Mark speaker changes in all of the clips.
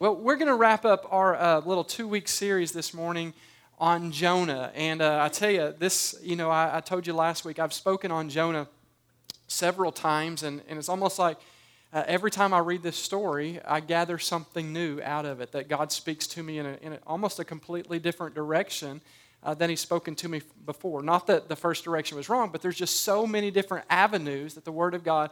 Speaker 1: Well, we're going to wrap up our uh, little two week series this morning on Jonah. And uh, I tell you, this, you know, I, I, told you last week, I've spoken on Jonah several times, and, and it's almost like uh, every time I read this story, I gather something new out of it, that God speaks to me in, a, in a, almost a completely different direction uh, than He's spoken to me before. Not that the first direction was wrong, but there's just so many different avenues that the Word of God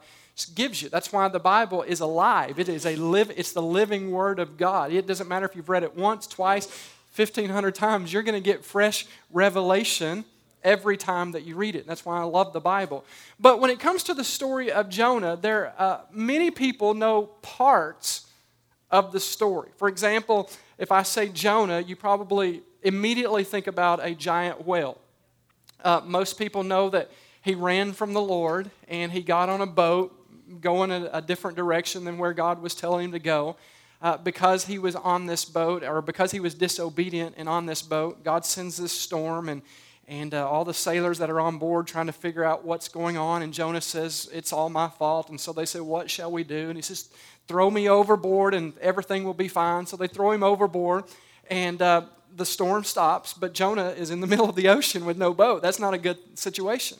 Speaker 1: gives you. That's why the Bible is alive. It is a live, it's the living Word of God. It doesn't matter if you've read it once, twice, 1,500 times, you're going to get fresh revelation every time that you read it. That's why I love the Bible. But when it comes to the story of Jonah, there uh, many people know parts of the story. For example, if I say Jonah, you probably immediately think about a giant whale. Uh, most people know that he ran from the Lord and he got on a boat going a, a different direction than where God was telling him to go. Uh, because he was on this boat, or because he was disobedient and on this boat, God sends this storm, and, and uh, all the sailors that are on board trying to figure out what's going on. And Jonah says, It's all my fault. And so they say, What shall we do? And he says, Throw me overboard, and everything will be fine. So they throw him overboard, and uh, the storm stops, but Jonah is in the middle of the ocean with no boat. That's not a good situation.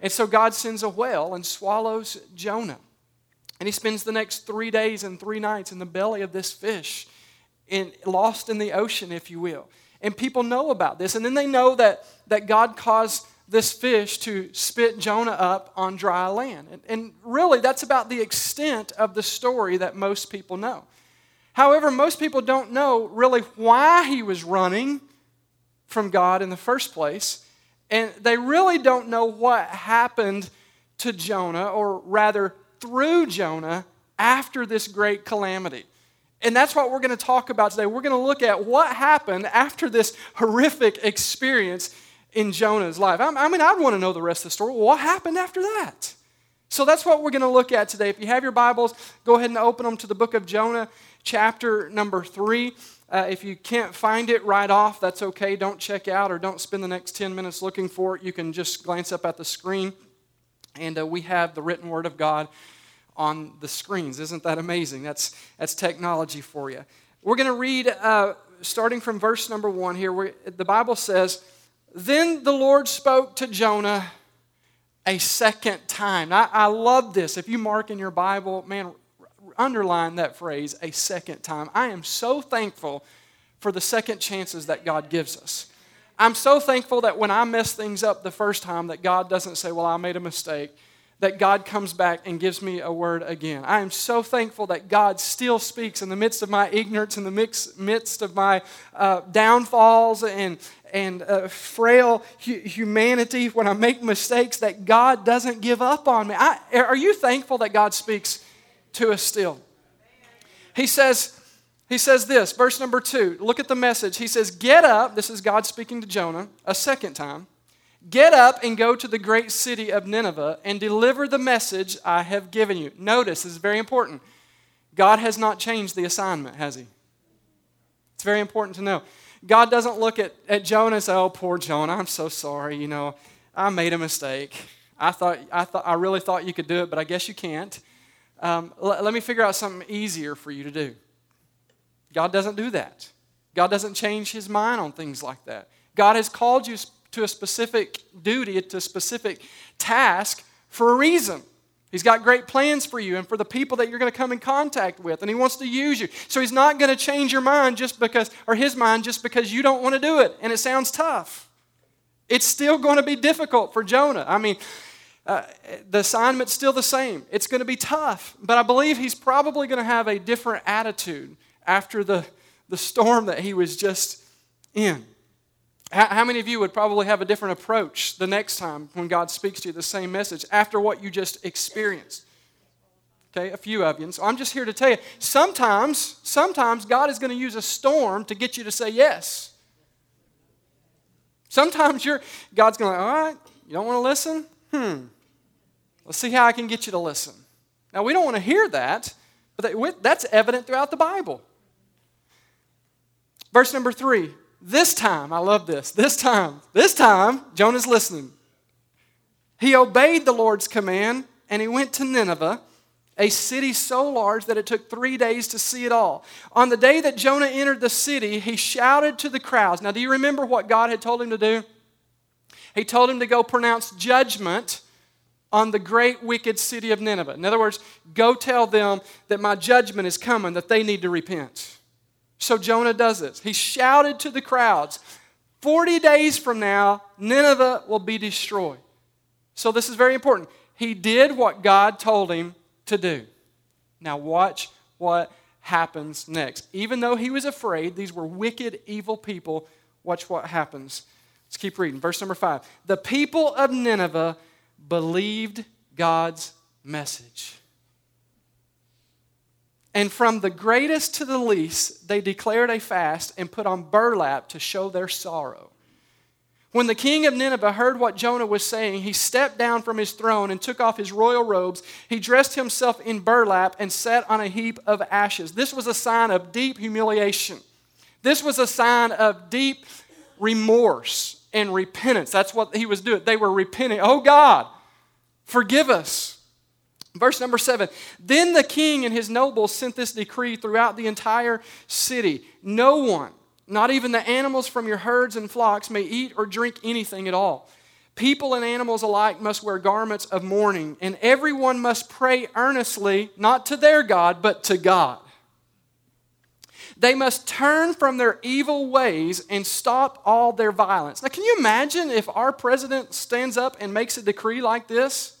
Speaker 1: And so God sends a whale and swallows Jonah. And he spends the next three days and three nights in the belly of this fish, in, lost in the ocean, if you will. And people know about this. And then they know that, that God caused this fish to spit Jonah up on dry land. And, and really, that's about the extent of the story that most people know. However, most people don't know really why he was running from God in the first place. And they really don't know what happened to Jonah, or rather, through Jonah after this great calamity. And that's what we're going to talk about today. We're going to look at what happened after this horrific experience in Jonah's life. I mean, I'd want to know the rest of the story. What happened after that? So that's what we're going to look at today. If you have your Bibles, go ahead and open them to the book of Jonah chapter number three. Uh, if you can't find it right off, that's okay. Don't check out or don't spend the next 10 minutes looking for it. You can just glance up at the screen, and uh, we have the written word of God on the screens. Isn't that amazing? That's, that's technology for you. We're going to read, uh, starting from verse number one here, where the Bible says, Then the Lord spoke to Jonah a second time. I, I love this. If you mark in your Bible, man, underline that phrase, a second time. I am so thankful for the second chances that God gives us. I'm so thankful that when I mess things up the first time, that God doesn't say, Well, I made a mistake, that God comes back and gives me a word again. I am so thankful that God still speaks in the midst of my ignorance, in the mix, midst of my uh, downfalls and, and uh, frail hu- humanity, when I make mistakes, that God doesn't give up on me. I, are you thankful that God speaks to us still. He says, he says this, verse number two. Look at the message. He says, Get up. This is God speaking to Jonah a second time. Get up and go to the great city of Nineveh and deliver the message I have given you. Notice, this is very important. God has not changed the assignment, has He? It's very important to know. God doesn't look at, at Jonah and say, Oh, poor Jonah, I'm so sorry. You know, I made a mistake. I thought, I thought I really thought you could do it, but I guess you can't um, l- let me figure out something easier for you to do. God doesn't do that. God doesn't change his mind on things like that. God has called you to a specific duty, to a specific task for a reason. He's got great plans for you and for the people that you're going to come in contact with, and He wants to use you. So He's not going to change your mind just because, or His mind just because you don't want to do it and it sounds tough. It's still going to be difficult for Jonah. I mean, uh, the assignment's still the same. It's going to be tough, but I believe he's probably going to have a different attitude after the, the storm that he was just in. How, how many of you would probably have a different approach the next time when God speaks to you the same message after what you just experienced? Okay, a few of you. And so I'm just here to tell you sometimes, sometimes God is going to use a storm to get you to say yes. Sometimes you're, God's going to, all right, you don't want to listen? Hmm, let's see how I can get you to listen. Now, we don't want to hear that, but that's evident throughout the Bible. Verse number three this time, I love this, this time, this time, Jonah's listening. He obeyed the Lord's command and he went to Nineveh, a city so large that it took three days to see it all. On the day that Jonah entered the city, he shouted to the crowds. Now, do you remember what God had told him to do? He told him to go pronounce judgment on the great wicked city of Nineveh. In other words, go tell them that my judgment is coming, that they need to repent. So Jonah does this. He shouted to the crowds 40 days from now, Nineveh will be destroyed. So this is very important. He did what God told him to do. Now, watch what happens next. Even though he was afraid, these were wicked, evil people, watch what happens. Let's keep reading. Verse number five. The people of Nineveh believed God's message. And from the greatest to the least, they declared a fast and put on burlap to show their sorrow. When the king of Nineveh heard what Jonah was saying, he stepped down from his throne and took off his royal robes. He dressed himself in burlap and sat on a heap of ashes. This was a sign of deep humiliation. This was a sign of deep remorse and repentance. That's what he was doing. They were repenting. Oh God, forgive us. Verse number seven Then the king and his nobles sent this decree throughout the entire city no one, not even the animals from your herds and flocks, may eat or drink anything at all. People and animals alike must wear garments of mourning, and everyone must pray earnestly, not to their God, but to God. They must turn from their evil ways and stop all their violence. Now, can you imagine if our president stands up and makes a decree like this?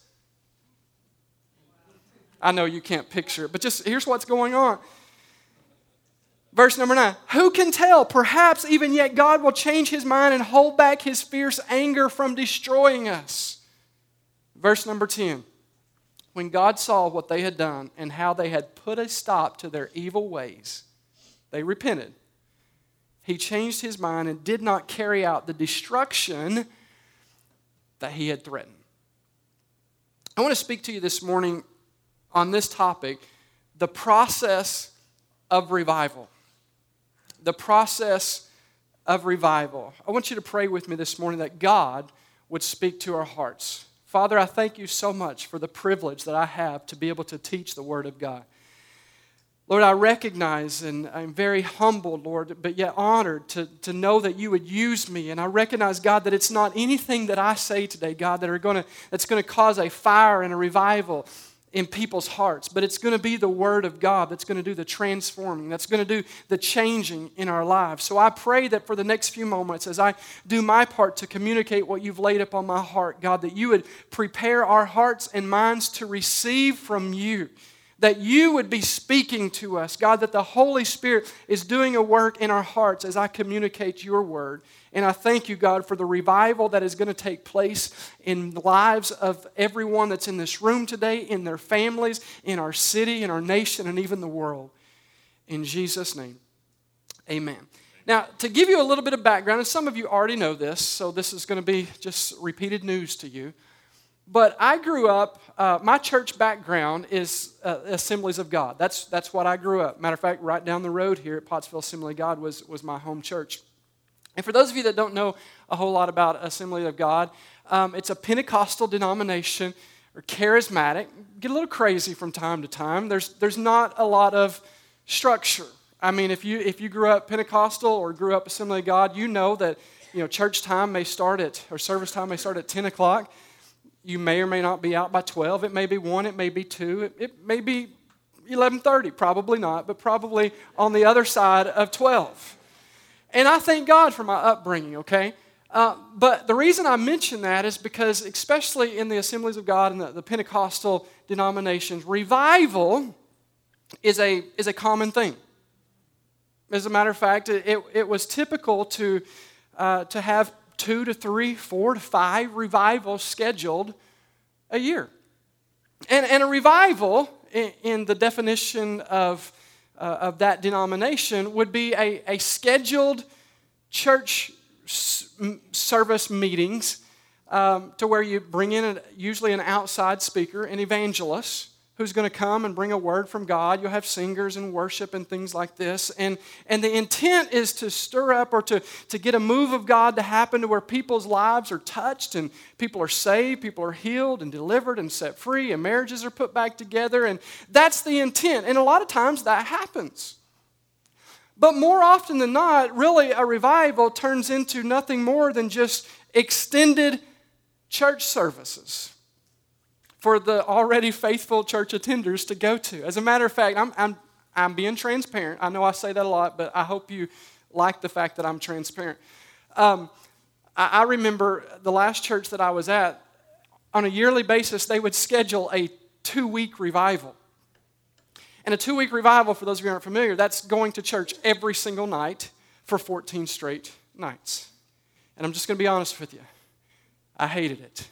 Speaker 1: I know you can't picture it, but just here's what's going on. Verse number nine Who can tell? Perhaps even yet God will change his mind and hold back his fierce anger from destroying us. Verse number 10 When God saw what they had done and how they had put a stop to their evil ways, they repented. He changed his mind and did not carry out the destruction that he had threatened. I want to speak to you this morning on this topic the process of revival. The process of revival. I want you to pray with me this morning that God would speak to our hearts. Father, I thank you so much for the privilege that I have to be able to teach the Word of God. Lord, I recognize and I'm very humbled, Lord, but yet honored to, to know that you would use me. And I recognize, God, that it's not anything that I say today, God, that are gonna, that's going to cause a fire and a revival in people's hearts, but it's going to be the Word of God that's going to do the transforming, that's going to do the changing in our lives. So I pray that for the next few moments, as I do my part to communicate what you've laid upon my heart, God, that you would prepare our hearts and minds to receive from you that you would be speaking to us. God, that the Holy Spirit is doing a work in our hearts as I communicate your word. And I thank you, God, for the revival that is going to take place in the lives of everyone that's in this room today, in their families, in our city, in our nation, and even the world. In Jesus' name, amen. Now, to give you a little bit of background, and some of you already know this, so this is going to be just repeated news to you. But I grew up, uh, my church background is uh, Assemblies of God. That's, that's what I grew up. Matter of fact, right down the road here at Pottsville Assembly of God was, was my home church. And for those of you that don't know a whole lot about Assembly of God, um, it's a Pentecostal denomination or charismatic. Get a little crazy from time to time. There's, there's not a lot of structure. I mean, if you, if you grew up Pentecostal or grew up Assembly of God, you know that you know, church time may start at, or service time may start at 10 o'clock you may or may not be out by 12. It may be 1, it may be 2, it, it may be 11:30, probably not, but probably on the other side of 12. And I thank God for my upbringing, okay? Uh, but the reason I mention that is because, especially in the Assemblies of God and the, the Pentecostal denominations, revival is a, is a common thing. As a matter of fact, it, it, it was typical to, uh, to have two to three, four to five revivals scheduled a year. And, and a revival, in, in the definition of, uh, of that denomination, would be a, a scheduled church service meetings um, to where you bring in a, usually an outside speaker, an evangelist, who's going to come and bring a word from God. You'll have singers and worship and things like this. And, and the intent is to stir up or to, to get a move of God to happen to where people's lives are touched and people are saved, people are healed and delivered and set free, and marriages are put back together. And that's the intent. And a lot of times that happens. But more often than not, really, a revival turns into nothing more than just extended church services for the already faithful church attenders to go to. As a matter of fact, I'm, I'm, I'm being transparent. I know I say that a lot, but I hope you like the fact that I'm transparent. Um, I, I remember the last church that I was at, on a yearly basis, they would schedule a two week revival. And a two week revival, for those of you who aren't familiar, that's going to church every single night for 14 straight nights. And I'm just going to be honest with you, I hated it.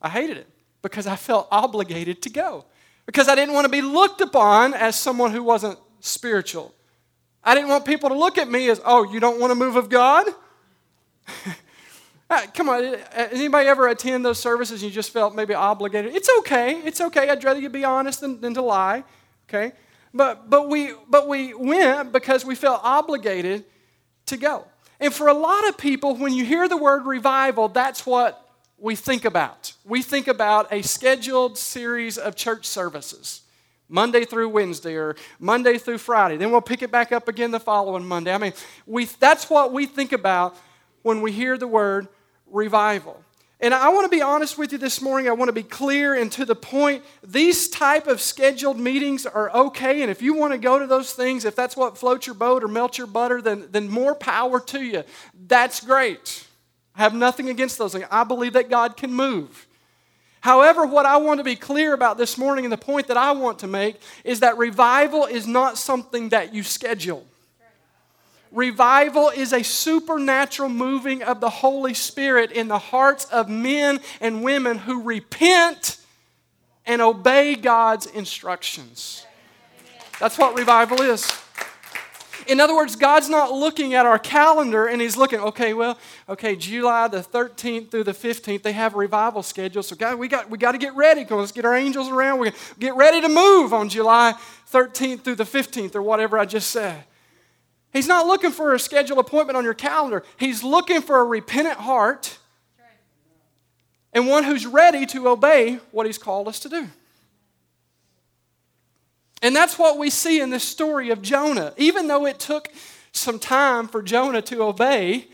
Speaker 1: I hated it because I felt obligated to go. Because I didn't want to be looked upon as someone who wasn't spiritual. I didn't want people to look at me as, oh, you don't want a move of God? Uh, come on, uh, anybody ever attend those services and you just felt maybe obligated? It's okay. It's okay. I'd rather you be honest than, than to lie. Okay? But, but, we, but we went because we felt obligated to go. And for a lot of people, when you hear the word revival, that's what we think about. We think about a scheduled series of church services. Monday through Wednesday or Monday through Friday. Then we'll pick it back up again the following Monday. I mean, we, that's what we think about when we hear the word revival. And I want to be honest with you this morning. I want to be clear and to the point. These type of scheduled meetings are okay. And if you want to go to those things, if that's what floats your boat or melts your butter, then, then more power to you. That's great. I have nothing against those things. I believe that God can move. However, what I want to be clear about this morning and the point that I want to make is that revival is not something that you schedule. Revival is a supernatural moving of the Holy Spirit in the hearts of men and women who repent and obey God's instructions. That's what revival is. In other words, God's not looking at our calendar and He's looking, okay, well, okay, July the 13th through the 15th, they have a revival schedule. So, God, we got, we got to get ready. Let's get our angels around. We're get ready to move on July 13th through the 15th or whatever I just said. He's not looking for a scheduled appointment on your calendar. He's looking for a repentant heart and one who's ready to obey what He's called us to do. And that's what we see in this story of Jonah. Even though it took some time for Jonah to obey,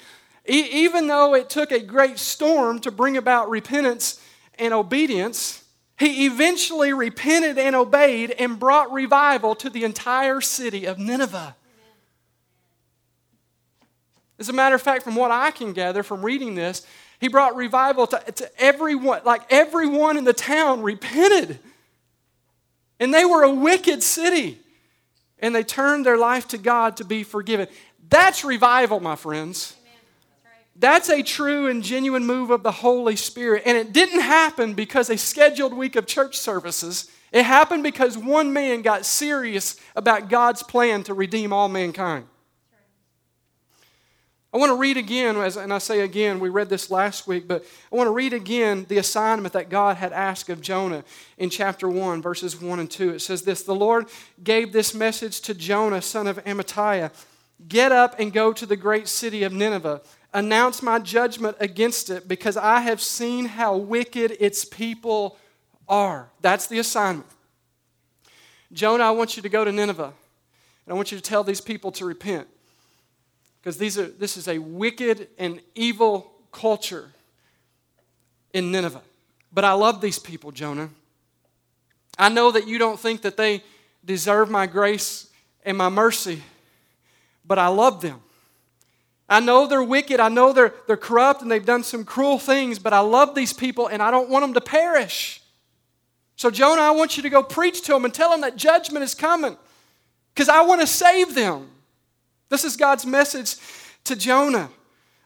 Speaker 1: e- even though it took a great storm to bring about repentance and obedience, he eventually repented and obeyed and brought revival to the entire city of Nineveh. As a matter of fact, from what I can gather from reading this, he brought revival to, to everyone, like everyone in the town repented. And they were a wicked city. And they turned their life to God to be forgiven. That's revival, my friends. That's a true and genuine move of the Holy Spirit. And it didn't happen because a scheduled week of church services. It happened because one man got serious about God's plan to redeem all mankind. I want to read again, and I say again, we read this last week, but I want to read again the assignment that God had asked of Jonah in chapter 1, verses 1 and 2. It says this The Lord gave this message to Jonah, son of Amittai Get up and go to the great city of Nineveh. Announce my judgment against it, because I have seen how wicked its people are. That's the assignment. Jonah, I want you to go to Nineveh, and I want you to tell these people to repent because these are, this is a wicked and evil culture in Nineveh. But I love these people, Jonah. I know that you don't think that they deserve my grace and my mercy, but I love them. I know they're wicked. I know they're, they're corrupt and they've done some cruel things, but I love these people and I don't want them to perish. So, Jonah, I want you to go preach to them and tell them that judgment is coming because I want to save them. This is God's message to Jonah.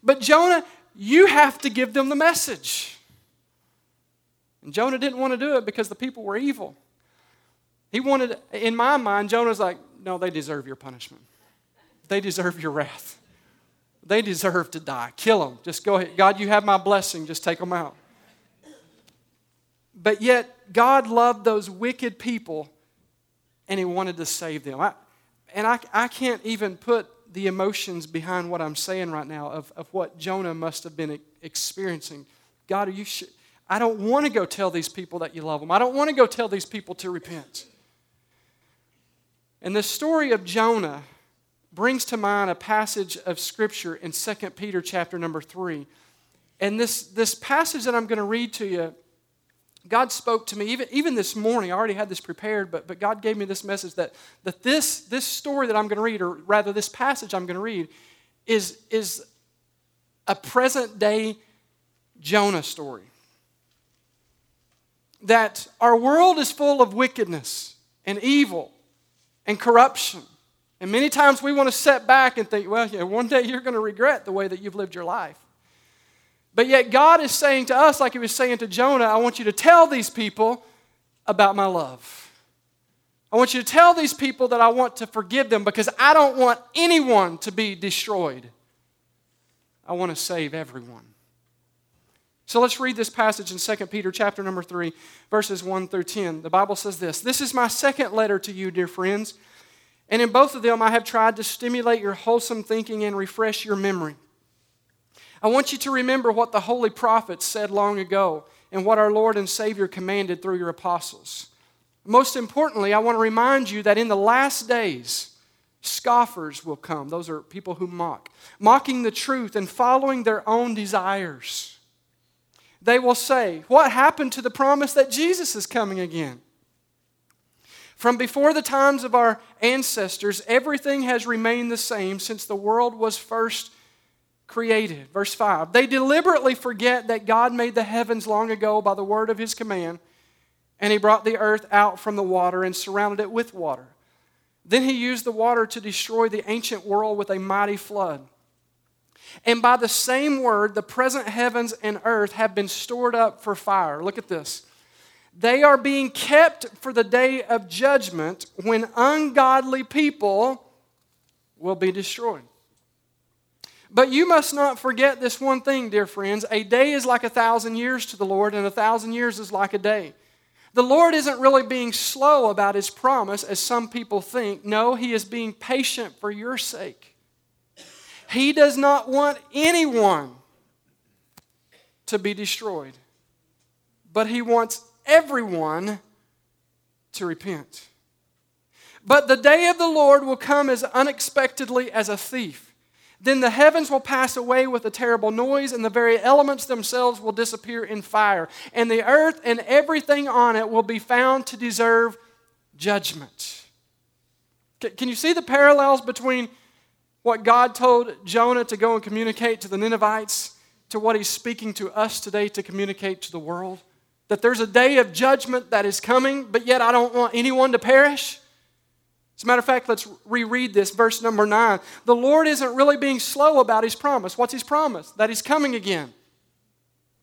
Speaker 1: But Jonah, you have to give them the message. And Jonah didn't want to do it because the people were evil. He wanted, in my mind, Jonah's like, no, they deserve your punishment. They deserve your wrath. They deserve to die. Kill them. Just go ahead. God, you have my blessing. Just take them out. But yet, God loved those wicked people and he wanted to save them. I, and I, I can't even put the emotions behind what I'm saying right now of, of what Jonah must have been experiencing. God, are you sure? I don't want to go tell these people that you love them. I don't want to go tell these people to repent. And the story of Jonah brings to mind a passage of scripture in 2 Peter chapter number 3. And this, this passage that I'm going to read to you, God spoke to me even, even this morning. I already had this prepared, but, but God gave me this message that, that this, this story that I'm going to read, or rather this passage I'm going to read, is, is a present day Jonah story. That our world is full of wickedness and evil and corruption. And many times we want to set back and think, well, yeah, one day you're going to regret the way that you've lived your life. But yet God is saying to us, like He was saying to Jonah, I want you to tell these people about my love. I want you to tell these people that I want to forgive them because I don't want anyone to be destroyed. I want to save everyone. So let's read this passage in 2 Peter chapter number 3 verses 1 through 10. The Bible says this, "This is my second letter to you, dear friends, and in both of them I have tried to stimulate your wholesome thinking and refresh your memory. I want you to remember what the holy prophets said long ago and what our Lord and Savior commanded through your apostles. Most importantly, I want to remind you that in the last days, scoffers will come. Those are people who mock, mocking the truth and following their own desires they will say, What happened to the promise that Jesus is coming again? From before the times of our ancestors, everything has remained the same since the world was first created. Verse 5 They deliberately forget that God made the heavens long ago by the word of his command, and he brought the earth out from the water and surrounded it with water. Then he used the water to destroy the ancient world with a mighty flood. And by the same word, the present heavens and earth have been stored up for fire. Look at this. They are being kept for the day of judgment when ungodly people will be destroyed. But you must not forget this one thing, dear friends. A day is like a thousand years to the Lord, and a thousand years is like a day. The Lord isn't really being slow about his promise, as some people think. No, he is being patient for your sake. He does not want anyone to be destroyed, but He wants everyone to repent. But the day of the Lord will come as unexpectedly as a thief. Then the heavens will pass away with a terrible noise, and the very elements themselves will disappear in fire. And the earth and everything on it will be found to deserve judgment. Can you see the parallels between what God told Jonah to go and communicate to the Ninevites to what he's speaking to us today to communicate to the world? That there's a day of judgment that is coming, but yet I don't want anyone to perish. As a matter of fact, let's reread this, verse number nine. The Lord isn't really being slow about his promise. What's his promise? That he's coming again.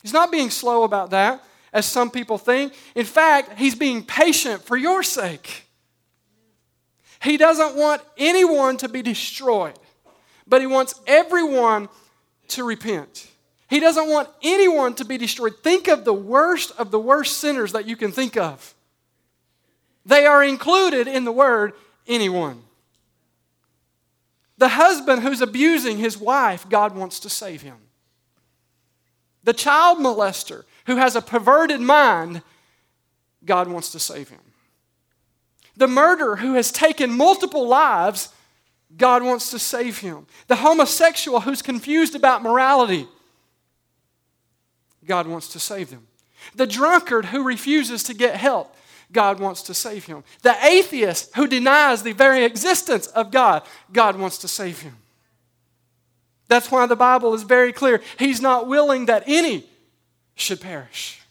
Speaker 1: He's not being slow about that, as some people think. In fact, he's being patient for your sake. He doesn't want anyone to be destroyed but he wants everyone to repent. He doesn't want anyone to be destroyed. Think of the worst of the worst sinners that you can think of. They are included in the word anyone. The husband who's abusing his wife, God wants to save him. The child molester who has a perverted mind, God wants to save him. The murderer who has taken multiple lives, God wants to save him. The homosexual who's confused about morality, God wants to save them. The drunkard who refuses to get help, God wants to save him. The atheist who denies the very existence of God, God wants to save him. That's why the Bible is very clear. He's not willing that any should perish,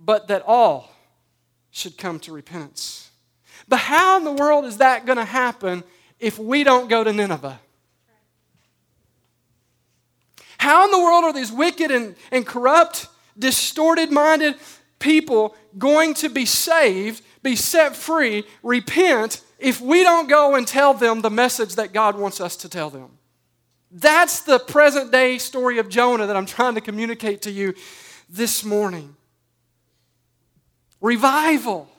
Speaker 1: but that all should come to repentance. But how in the world is that going to happen if we don't go to Nineveh? How in the world are these wicked and, and corrupt, distorted minded people going to be saved, be set free, repent, if we don't go and tell them the message that God wants us to tell them? That's the present day story of Jonah that I'm trying to communicate to you this morning. Revival.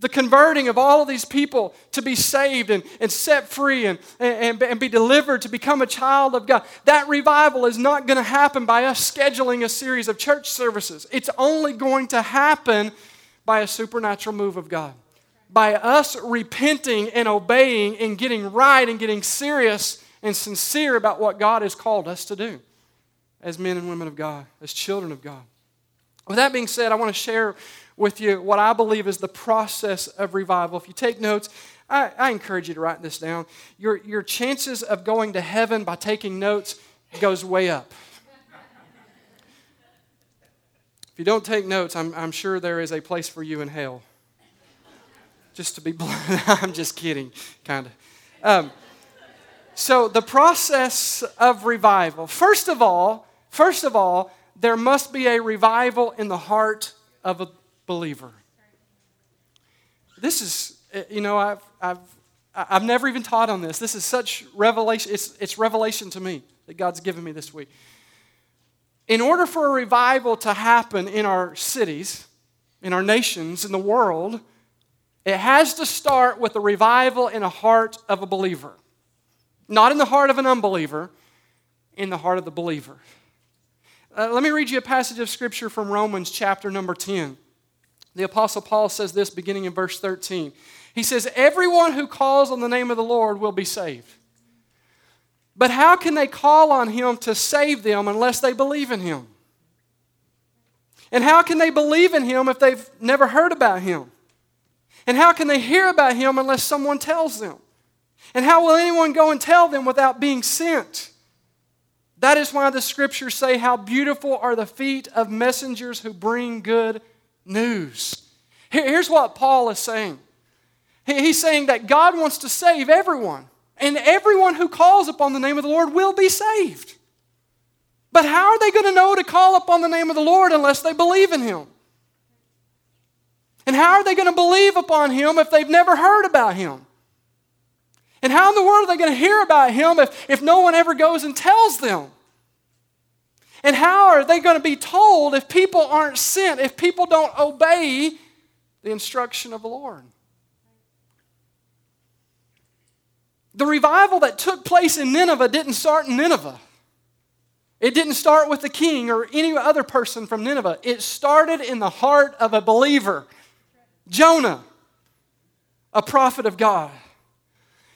Speaker 1: The converting of all of these people to be saved and, and set free and, and, and be delivered to become a child of God. That revival is not going to happen by us scheduling a series of church services. It's only going to happen by a supernatural move of God. By us repenting and obeying and getting right and getting serious and sincere about what God has called us to do as men and women of God, as children of God. With that being said, I want to share with you what I believe is the process of revival. If you take notes, I, I, encourage you to write this down. Your, your chances of going to heaven by taking notes goes way up. If you don't take notes, I'm, I'm sure there is a place for you in hell. Just to be blunt, I'm just kidding, kind of. Um, so, the process of revival. First of all, first of all, there must be a revival in the heart of a believer. This is, eh, you know, I've, I've, I've never even taught on this. This is such revelation. It's, it's revelation to me that God's given me this week. In order for a revival to happen in our cities, in our nations, in the world, it has to start with a revival in a heart of a believer. Not in the heart of an unbeliever, in the heart of the believer. Uh, let me read you a passage of scripture from Romans chapter number 10. The Apostle Paul says this beginning in verse 13. He says, Everyone who calls on the name of the Lord will be saved. But how can they call on him to save them unless they believe in him? And how can they believe in him if they've never heard about him? And how can they hear about him unless someone tells them? And how will anyone go and tell them without being sent? That is why the scriptures say, How beautiful are the feet of messengers who bring good news. Here's what Paul is saying He's saying that God wants to save everyone, and everyone who calls upon the name of the Lord will be saved. But how are they going to know to call upon the name of the Lord unless they believe in Him? And how are they going to believe upon Him if they've never heard about Him? And how in the world are they going to hear about Him if, if no one ever goes and tells them? And how are they going to be told if people aren't sent, if people don't obey the instruction of the Lord? The revival that took place in Nineveh didn't start in Nineveh. It didn't start with the king or any other person from Nineveh. It started in the heart of a believer, Jonah, a prophet of God.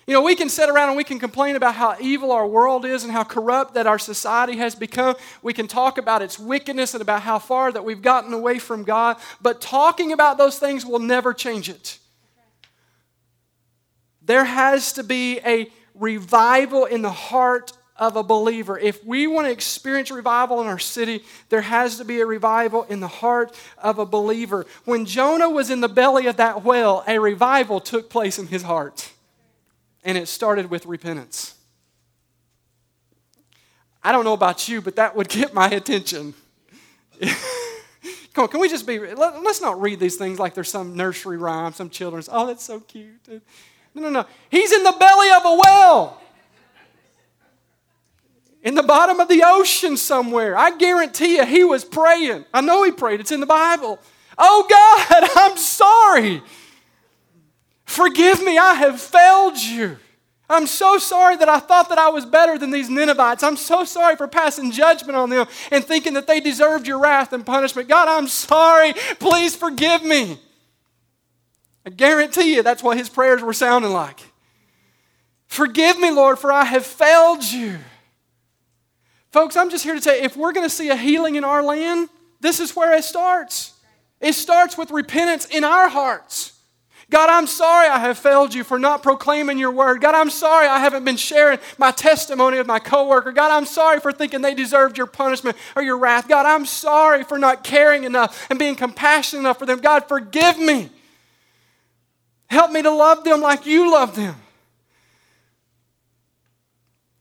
Speaker 1: You know, we can sit around and we can complain about how evil our world is and how corrupt that our society has become. We can talk about its wickedness and about how far that we've gotten away from God, but talking about those things will never change it. There has to be a revival in the heart of a believer. If we want to experience revival in our city, there has to be a revival in the heart of a believer. When Jonah was in the belly of that whale, a revival took place in his heart and it started with repentance. I don't know about you, but that would get my attention. Come on, can we just be, let, us not read these things like there's some nursery rhyme, some children's, oh, that's so cute. No, no, no. He's in the belly of a well, in the bottom of the ocean somewhere. I guarantee you he was praying. I know he prayed, it's in the Bible. Oh, God, I'm sorry. Forgive me, I have failed you. I'm so sorry that I thought that I was better than these Ninevites. I'm so sorry for passing judgment on them and thinking that they deserved your wrath and punishment. God, I'm sorry. Please forgive me. I guarantee you that's what his prayers were sounding like. Forgive me, Lord, for I have failed you. Folks, I'm just here to tell you if we're going to see a healing in our land, this is where it starts. It starts with repentance in our hearts. God, I'm sorry I have failed you for not proclaiming your word. God, I'm sorry I haven't been sharing my testimony with my coworker. God, I'm sorry for thinking they deserved your punishment or your wrath. God, I'm sorry for not caring enough and being compassionate enough for them. God, forgive me. Help me to love them like you love them.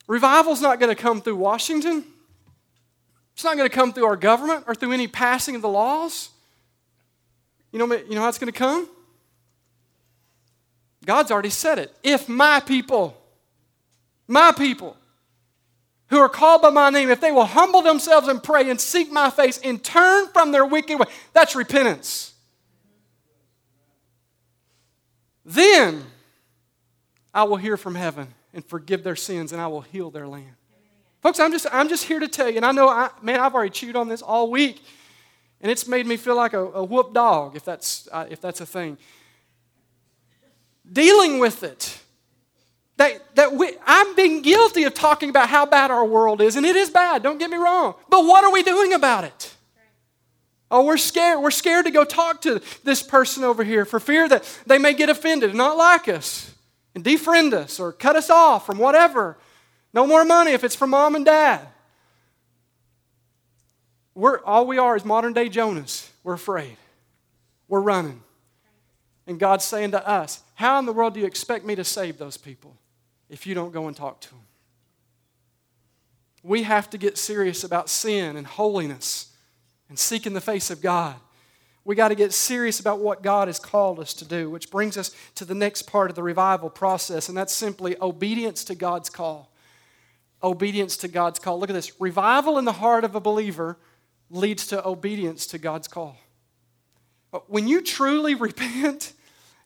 Speaker 1: Revival's not going to come through Washington. It's not going to come through our government or through any passing of the laws. You know, you know how it's going to come? God's already said it. If my people, my people, who are called by my name, if they will humble themselves and pray and seek my face and turn from their wicked way, that's repentance. then I will hear from heaven and forgive their sins, and I will heal their land. Folks, I'm just, I'm just here to tell you, and I know, I, man, I've already chewed on this all week, and it's made me feel like a, a whoop dog, if that's, uh, if that's a thing. Dealing with it. That, that we, I'm being guilty of talking about how bad our world is, and it is bad, don't get me wrong. But what are we doing about it? Oh, we're scared. We're scared to go talk to this person over here for fear that they may get offended and not like us and defriend us or cut us off from whatever. No more money if it's from mom and dad. We're, all we are is modern day Jonahs. We're afraid. We're running. And God's saying to us, How in the world do you expect me to save those people if you don't go and talk to them? We have to get serious about sin and holiness and seeking the face of God. We got to get serious about what God has called us to do, which brings us to the next part of the revival process, and that's simply obedience to God's call. Obedience to God's call. Look at this. Revival in the heart of a believer leads to obedience to God's call. When you truly repent,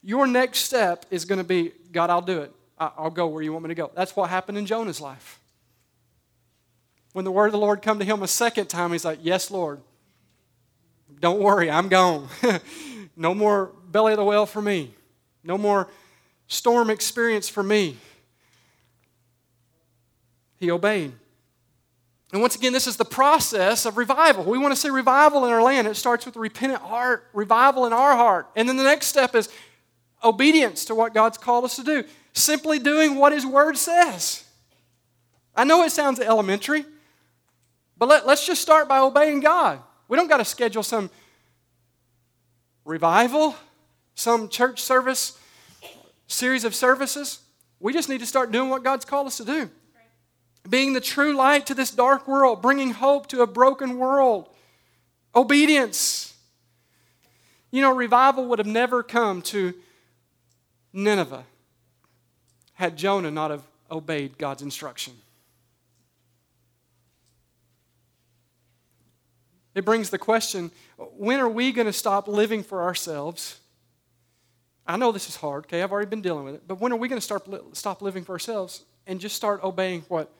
Speaker 1: your next step is going to be God, I'll do it. I'll go where you want me to go. That's what happened in Jonah's life. When the word of the Lord come to him a second time, he's like, Yes, Lord. Don't worry, I'm gone. no more belly of the whale for me. No more storm experience for me. He obeyed. And once again, this is the process of revival. We want to see revival in our land. It starts with a repentant heart, revival in our heart. And then the next step is obedience to what God's called us to do. Simply doing what His Word says. I know it sounds elementary, but let, us just start by obeying God. We don't got to schedule some revival, some church service, series of services. We just need to start doing what God's called us to do. Being the true light to this dark world, bringing hope to a broken world. Obedience. You know, revival would have never come to Nineveh had Jonah not have obeyed God's instruction. It brings the question when are we going to stop living for ourselves? I know this is hard, okay? I've already been dealing with it. But when are we going to start, stop living for ourselves and just start obeying what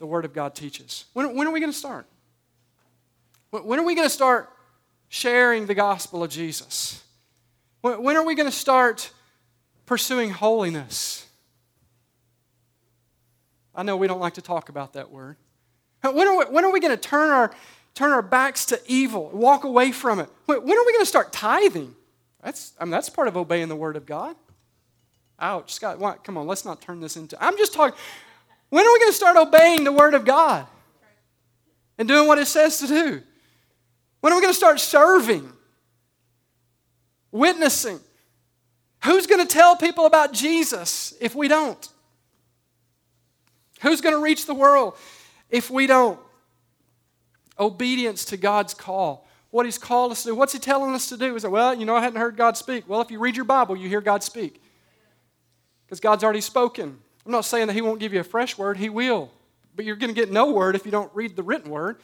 Speaker 1: the Word of God teaches? When, when are we going to start? When are we going to start sharing the gospel of Jesus? When, when are we going to start pursuing holiness? I know we don't like to talk about that word. When are we, when are we going to turn our turn our backs to evil, walk away from it. When are we going to start tithing? That's, I mean, that's part of obeying the word of God. Ouch, Scott, what? come on, let's not turn this into. I'm just talking. When are we going to start obeying the word of God and doing what it says to do? When are we going to start serving, witnessing? Who's going to tell people about Jesus if we don't? Who's going to reach the world if we don't? obedience to God's call. What He's called us to do. What's He telling us to do? Is it, well, you know, I hadn't heard God speak. Well, if you read your Bible, you hear God speak. Because God's already spoken. I'm not saying that He won't give you a fresh word, He will. But you're going to get no word if you don't read the written word.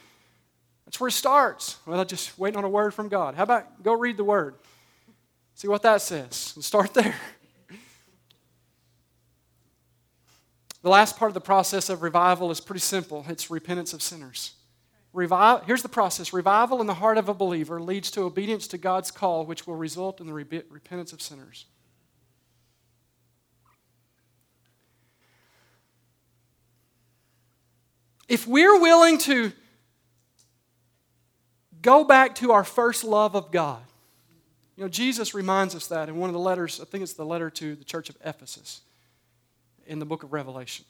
Speaker 1: That's where it starts. Well, I'm just waiting on a word from God. How about go read the word? See what that says and start there. The last part of the process of revival is pretty simple it's repentance of sinners. Revival, here's the process revival in the heart of a believer leads to obedience to God's call, which will result in the repentance of sinners. If we're willing to go back to our first love of God, you know, Jesus reminds us that in one of the letters, I think it's the letter to the church of Ephesus in the book of Revelation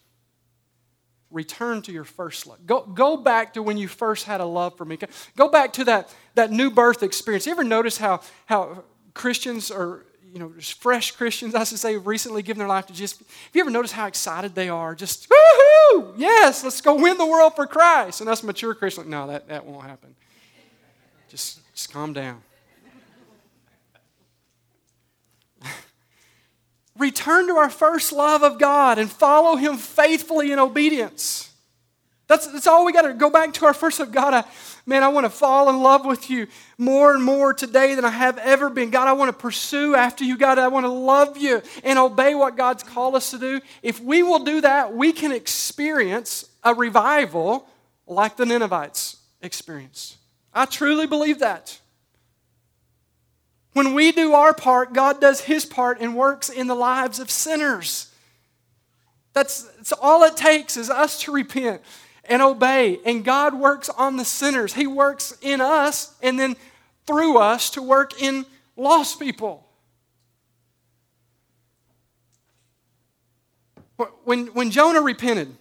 Speaker 1: return to your first love. Go, go back to when you first had a love for me. Go back to that, that new birth experience. You ever notice how, how Christians or you know, fresh Christians, I should say, recently given their life to just, Have you ever noticed how excited they are? Just, woohoo! Yes, let's go win the world for Christ. And us mature Christians, no, that, that won't happen. Just, just calm down. return to our first love of God and follow Him faithfully in obedience. That's, that's all we got to go back to our first of God. I, man, I want to fall in love with you more and more today than I have ever been. God, I want to pursue after you. God, I want to love you and obey what God's called us to do. If we will do that, we can experience a revival like the Ninevites experienced. I truly believe that. When we do our part, God does his part and works in the lives of sinners. That's, that's all it takes is us to repent and obey. And God works on the sinners. He works in us and then through us to work in lost people. When, when Jonah repented,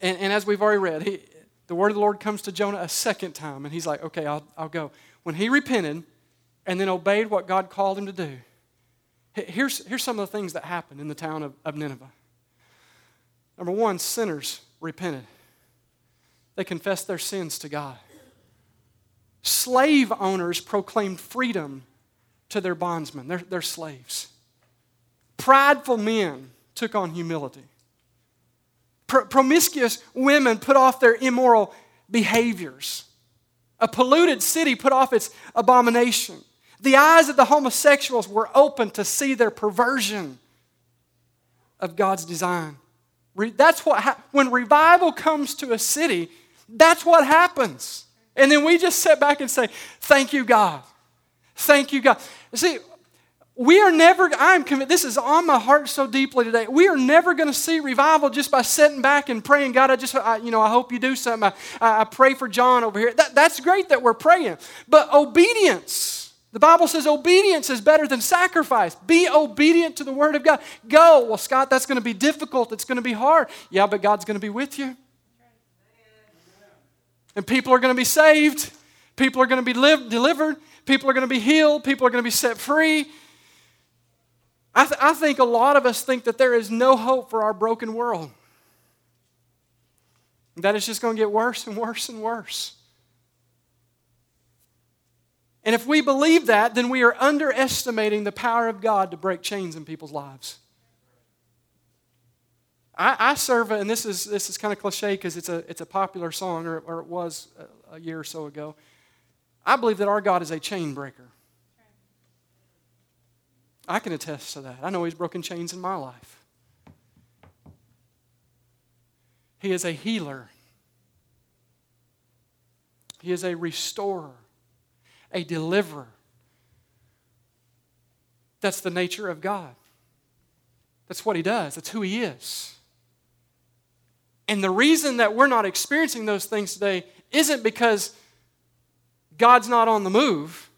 Speaker 1: and, and as we've already read, he, the word of the Lord comes to Jonah a second time, and he's like, okay, I'll, I'll go. When he repented and then obeyed what God called him to do, here's, here's some of the things that happened in the town of, of Nineveh. Number one, sinners repented. They confessed their sins to God. Slave owners proclaimed freedom to their bondsmen, their, their slaves. Prideful men took on humility. Pro- promiscuous women put off their immoral behaviors. A polluted city put off its abomination. The eyes of the homosexuals were open to see their perversion of God's design. That's what ha- when revival comes to a city, that's what happens. And then we just sit back and say, Thank you, God. Thank you, God. See, we are never, I'm convinced, this is on my heart so deeply today. We are never going to see revival just by sitting back and praying, God, I just, I, you know, I hope you do something. I, I pray for John over here. That, that's great that we're praying. But obedience, the Bible says obedience is better than sacrifice. Be obedient to the Word of God. Go. Well, Scott, that's going to be difficult. It's going to be hard. Yeah, but God's going to be with you and people are going to be saved. People are going to be live, delivered. People are going to be healed. People are going to be set free. I, th- I think a lot of us think that there is no hope for our broken world. That it's just going to get worse and worse and worse. And if we believe that, then we are underestimating the power of God to break chains in people's lives. I, I serve, and this is, this is kind of cliche because it's a, it's a popular song, or, or it was a, a year or so ago. I believe that our God is a chain breaker. I can attest to that. I know He's broken chains in my life. He is a healer, He is a restorer, a deliverer. That's the nature of God. That's what He does, that's who He is. And the reason that we're not experiencing those things today isn't because God's not on the move,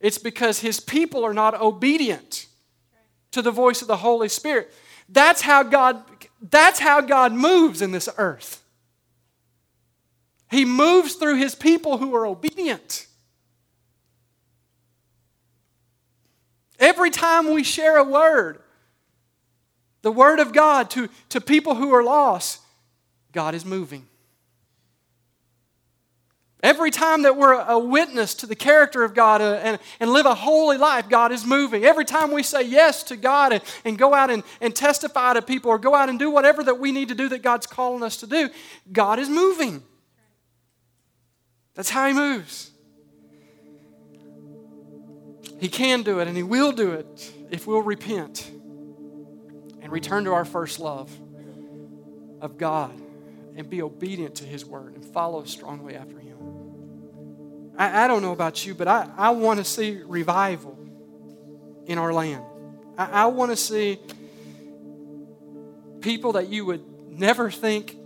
Speaker 1: it's because His people are not obedient to the voice of the Holy Spirit. That's how God, that's how God moves in this earth. He moves through His people who are obedient. Every time we share a word, the word of God to, to people who are lost, God is moving. Every time that we're a witness to the character of God uh, and, and live a holy life, God is moving. Every time we say yes to God and, and go out and, and testify to people or go out and do whatever that we need to do that God's calling us to do, God is moving. That's how He moves. He can do it and He will do it if we'll repent and return to our first love of God and be obedient to His word and follow strongly after Him. I, I don't know about you, but I, I want to see revival in our land. I, I want to see people that you would never think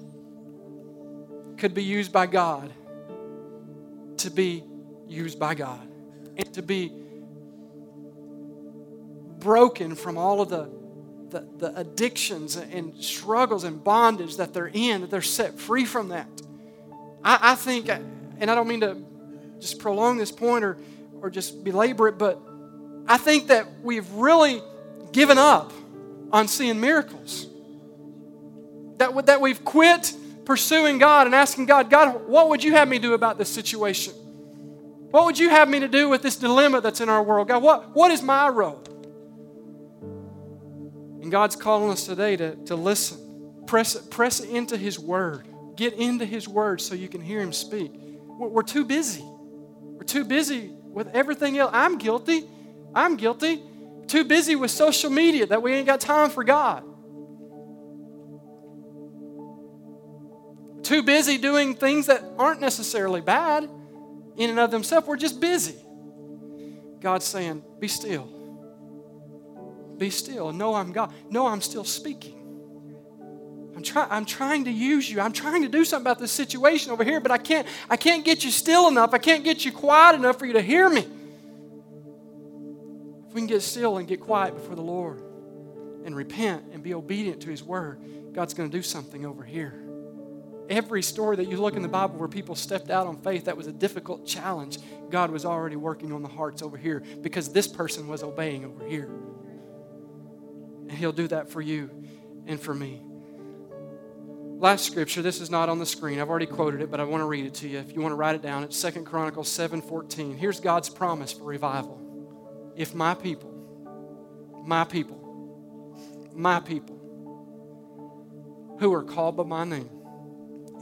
Speaker 1: could be used by God to be used by God and to be broken from all of the the, the addictions and struggles and bondage that they're in, that they're set free from that. I, I think, and I don't mean to just prolong this point or, or just belabor it, but I think that we've really given up on seeing miracles. That, that we've quit pursuing God and asking God, God, what would you have me do about this situation? What would you have me to do with this dilemma that's in our world? God, what, what is my role? And God's calling us today to, to listen. Press, press into His Word. get into His Word so you can hear Him speak. We're too busy. We're too busy with everything else. I'm guilty. I'm guilty. Too busy with social media that we ain't got time for God. Too busy doing things that aren't necessarily bad in and of themselves. We're just busy. God's saying, Be still. Be still. and Know I'm God. Know I'm still speaking. I'm, try, I'm trying to use you. I'm trying to do something about this situation over here, but I can't, I can't get you still enough. I can't get you quiet enough for you to hear me. If we can get still and get quiet before the Lord and repent and be obedient to His word, God's going to do something over here. Every story that you look in the Bible where people stepped out on faith that was a difficult challenge, God was already working on the hearts over here because this person was obeying over here. And He'll do that for you and for me. Last scripture, this is not on the screen. I've already quoted it, but I want to read it to you. If you want to write it down, it's Second Chronicles 7:14. Here's God's promise for revival. If my people, my people, my people who are called by my name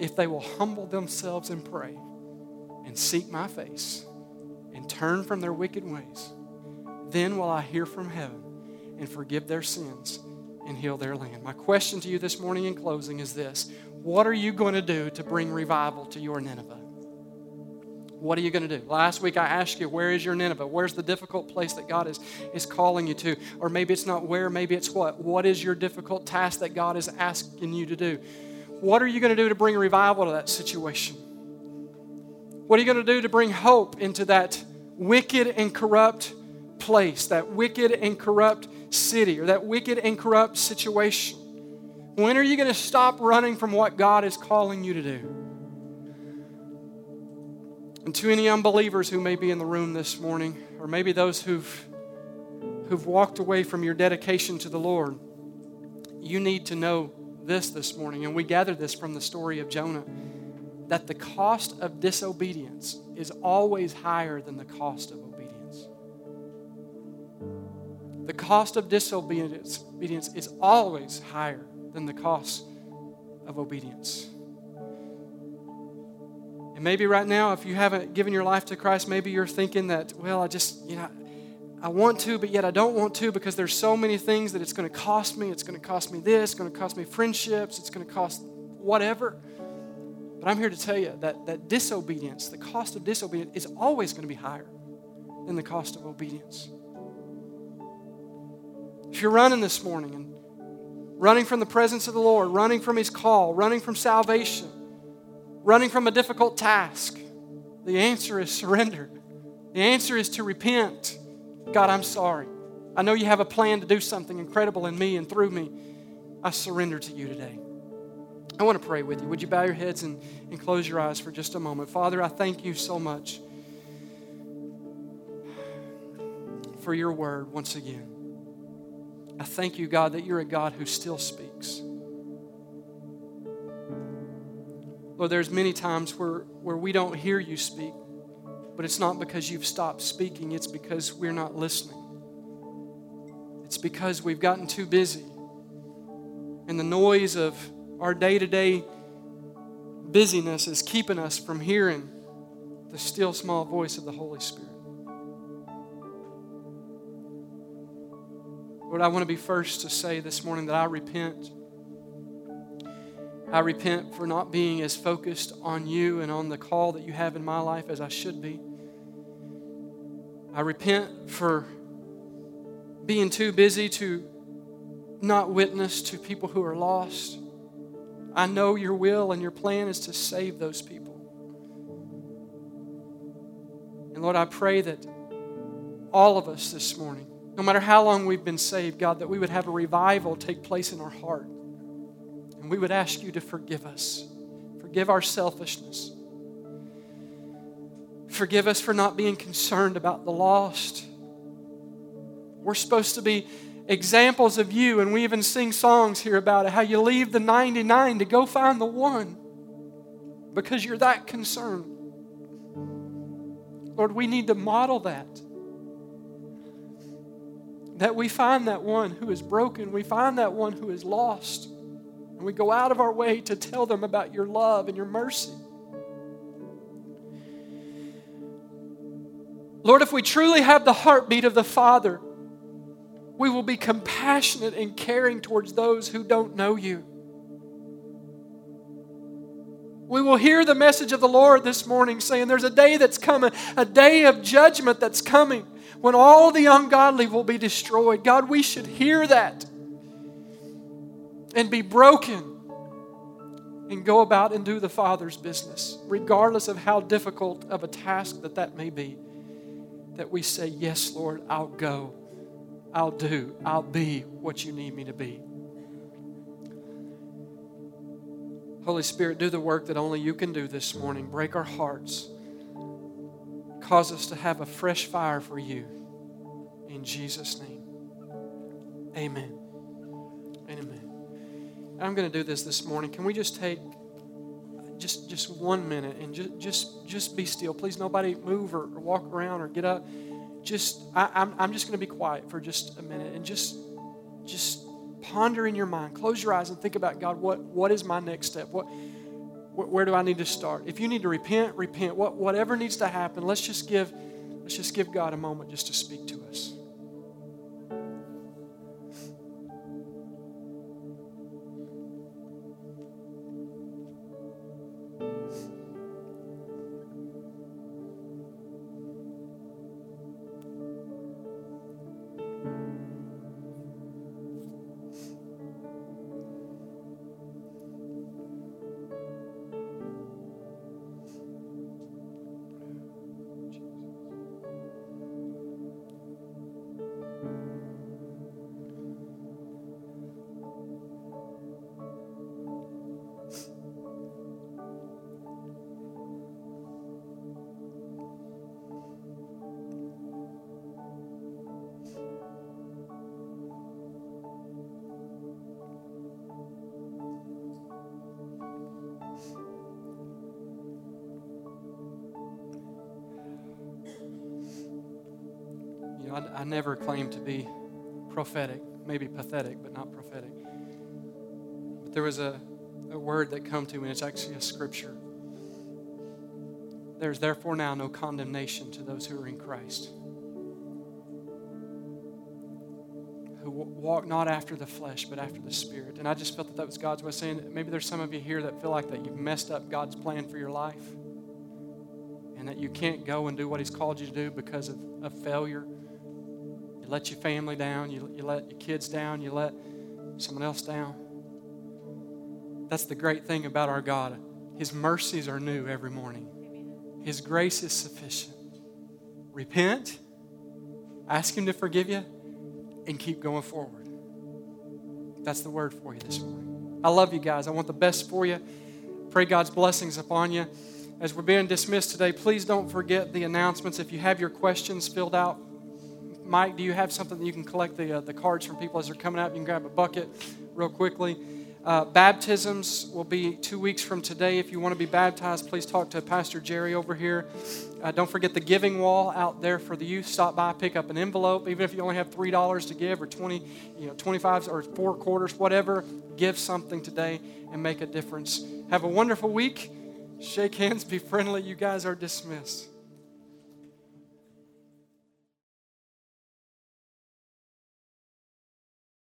Speaker 1: if they will humble themselves and pray and seek my face and turn from their wicked ways, then will I hear from heaven and forgive their sins and heal their land. My question to you this morning in closing is this What are you going to do to bring revival to your Nineveh? What are you going to do? Last week I asked you, where is your Nineveh? Where's the difficult place that God is, is calling you to? Or maybe it's not where, maybe it's what? What is your difficult task that God is asking you to do? What are you going to do to bring revival to that situation? What are you going to do to bring hope into that wicked and corrupt place, that wicked and corrupt city, or that wicked and corrupt situation? When are you going to stop running from what God is calling you to do? And to any unbelievers who may be in the room this morning, or maybe those who've, who've walked away from your dedication to the Lord, you need to know this this morning, and we gather this from the story of Jonah that the cost of disobedience is always higher than the cost of The cost of disobedience is always higher than the cost of obedience. And maybe right now, if you haven't given your life to Christ, maybe you're thinking that, well, I just, you know, I want to, but yet I don't want to because there's so many things that it's going to cost me. It's going to cost me this, it's going to cost me friendships, it's going to cost whatever. But I'm here to tell you that, that disobedience, the cost of disobedience, is always going to be higher than the cost of obedience. If you're running this morning and running from the presence of the Lord, running from His call, running from salvation, running from a difficult task, the answer is surrender. The answer is to repent God, I'm sorry. I know you have a plan to do something incredible in me and through me. I surrender to you today. I want to pray with you. Would you bow your heads and, and close your eyes for just a moment? Father, I thank you so much for your word once again. I thank you, God, that you're a God who still speaks. Lord, there's many times where, where we don't hear you speak. But it's not because you've stopped speaking, it's because we're not listening. It's because we've gotten too busy. And the noise of our day to day busyness is keeping us from hearing the still small voice of the Holy Spirit. Lord, I want to be first to say this morning that I repent. I repent for not being as focused on you and on the call that you have in my life as I should be. I repent for being too busy to not witness to people who are lost. I know your will and your plan is to save those people. And Lord, I pray that all of us this morning, no matter how long we've been saved, God, that we would have a revival take place in our heart. And we would ask you to forgive us, forgive our selfishness. Forgive us for not being concerned about the lost. We're supposed to be examples of you, and we even sing songs here about it how you leave the 99 to go find the one because you're that concerned. Lord, we need to model that. That we find that one who is broken, we find that one who is lost, And we go out of our way to tell them about your love and your mercy. Lord, if we truly have the heartbeat of the Father, we will be compassionate and caring towards those who don't know you. We will hear the message of the Lord this morning saying there's a day that's coming, a day of judgment that's coming when all the ungodly will be destroyed. God, we should hear that and be broken and go about and do the Father's business, regardless of how difficult of a task that that may be. That we say, Yes, Lord, I'll go, I'll do, I'll be what you need me to be. Holy Spirit, do the work that only you can do this morning. Break our hearts. Cause us to have a fresh fire for you. In Jesus' name. Amen. Amen. I'm going to do this this morning. Can we just take just just one minute and just just just be still please nobody move or, or walk around or get up just I, I'm, I'm just going to be quiet for just a minute and just just ponder in your mind. Close your eyes and think about God, what, what is my next step? What, where do I need to start? If you need to repent, repent. What, whatever needs to happen, let's just give, let's just give God a moment just to speak to us. Never claimed to be prophetic, maybe pathetic, but not prophetic. But there was a, a word that come to me, and it's actually a scripture. There's therefore now no condemnation to those who are in Christ. Who walk not after the flesh, but after the Spirit. And I just felt that that was God's way of saying maybe there's some of you here that feel like that you've messed up God's plan for your life. And that you can't go and do what He's called you to do because of, of failure you let your family down, you, you let your kids down, you let someone else down. That's the great thing about our God. His mercies are new every morning, His grace is sufficient. Repent, ask Him to forgive you, and keep going forward. That's the word for you this morning. I love you guys. I want the best for you. Pray God's blessings upon you. As we're being dismissed today, please don't forget the announcements. If you have your questions filled out, Mike, do you have something that you can collect the, uh, the cards from people as they're coming out? You can grab a bucket real quickly. Uh, baptisms will be two weeks from today. If you want to be baptized, please talk to Pastor Jerry over here. Uh, don't forget the giving wall out there for the youth. Stop by, pick up an envelope. Even if you only have three dollars to give, or twenty, you know, twenty-five or four quarters, whatever. Give something today and make a difference. Have a wonderful week. Shake hands, be friendly. You guys are dismissed.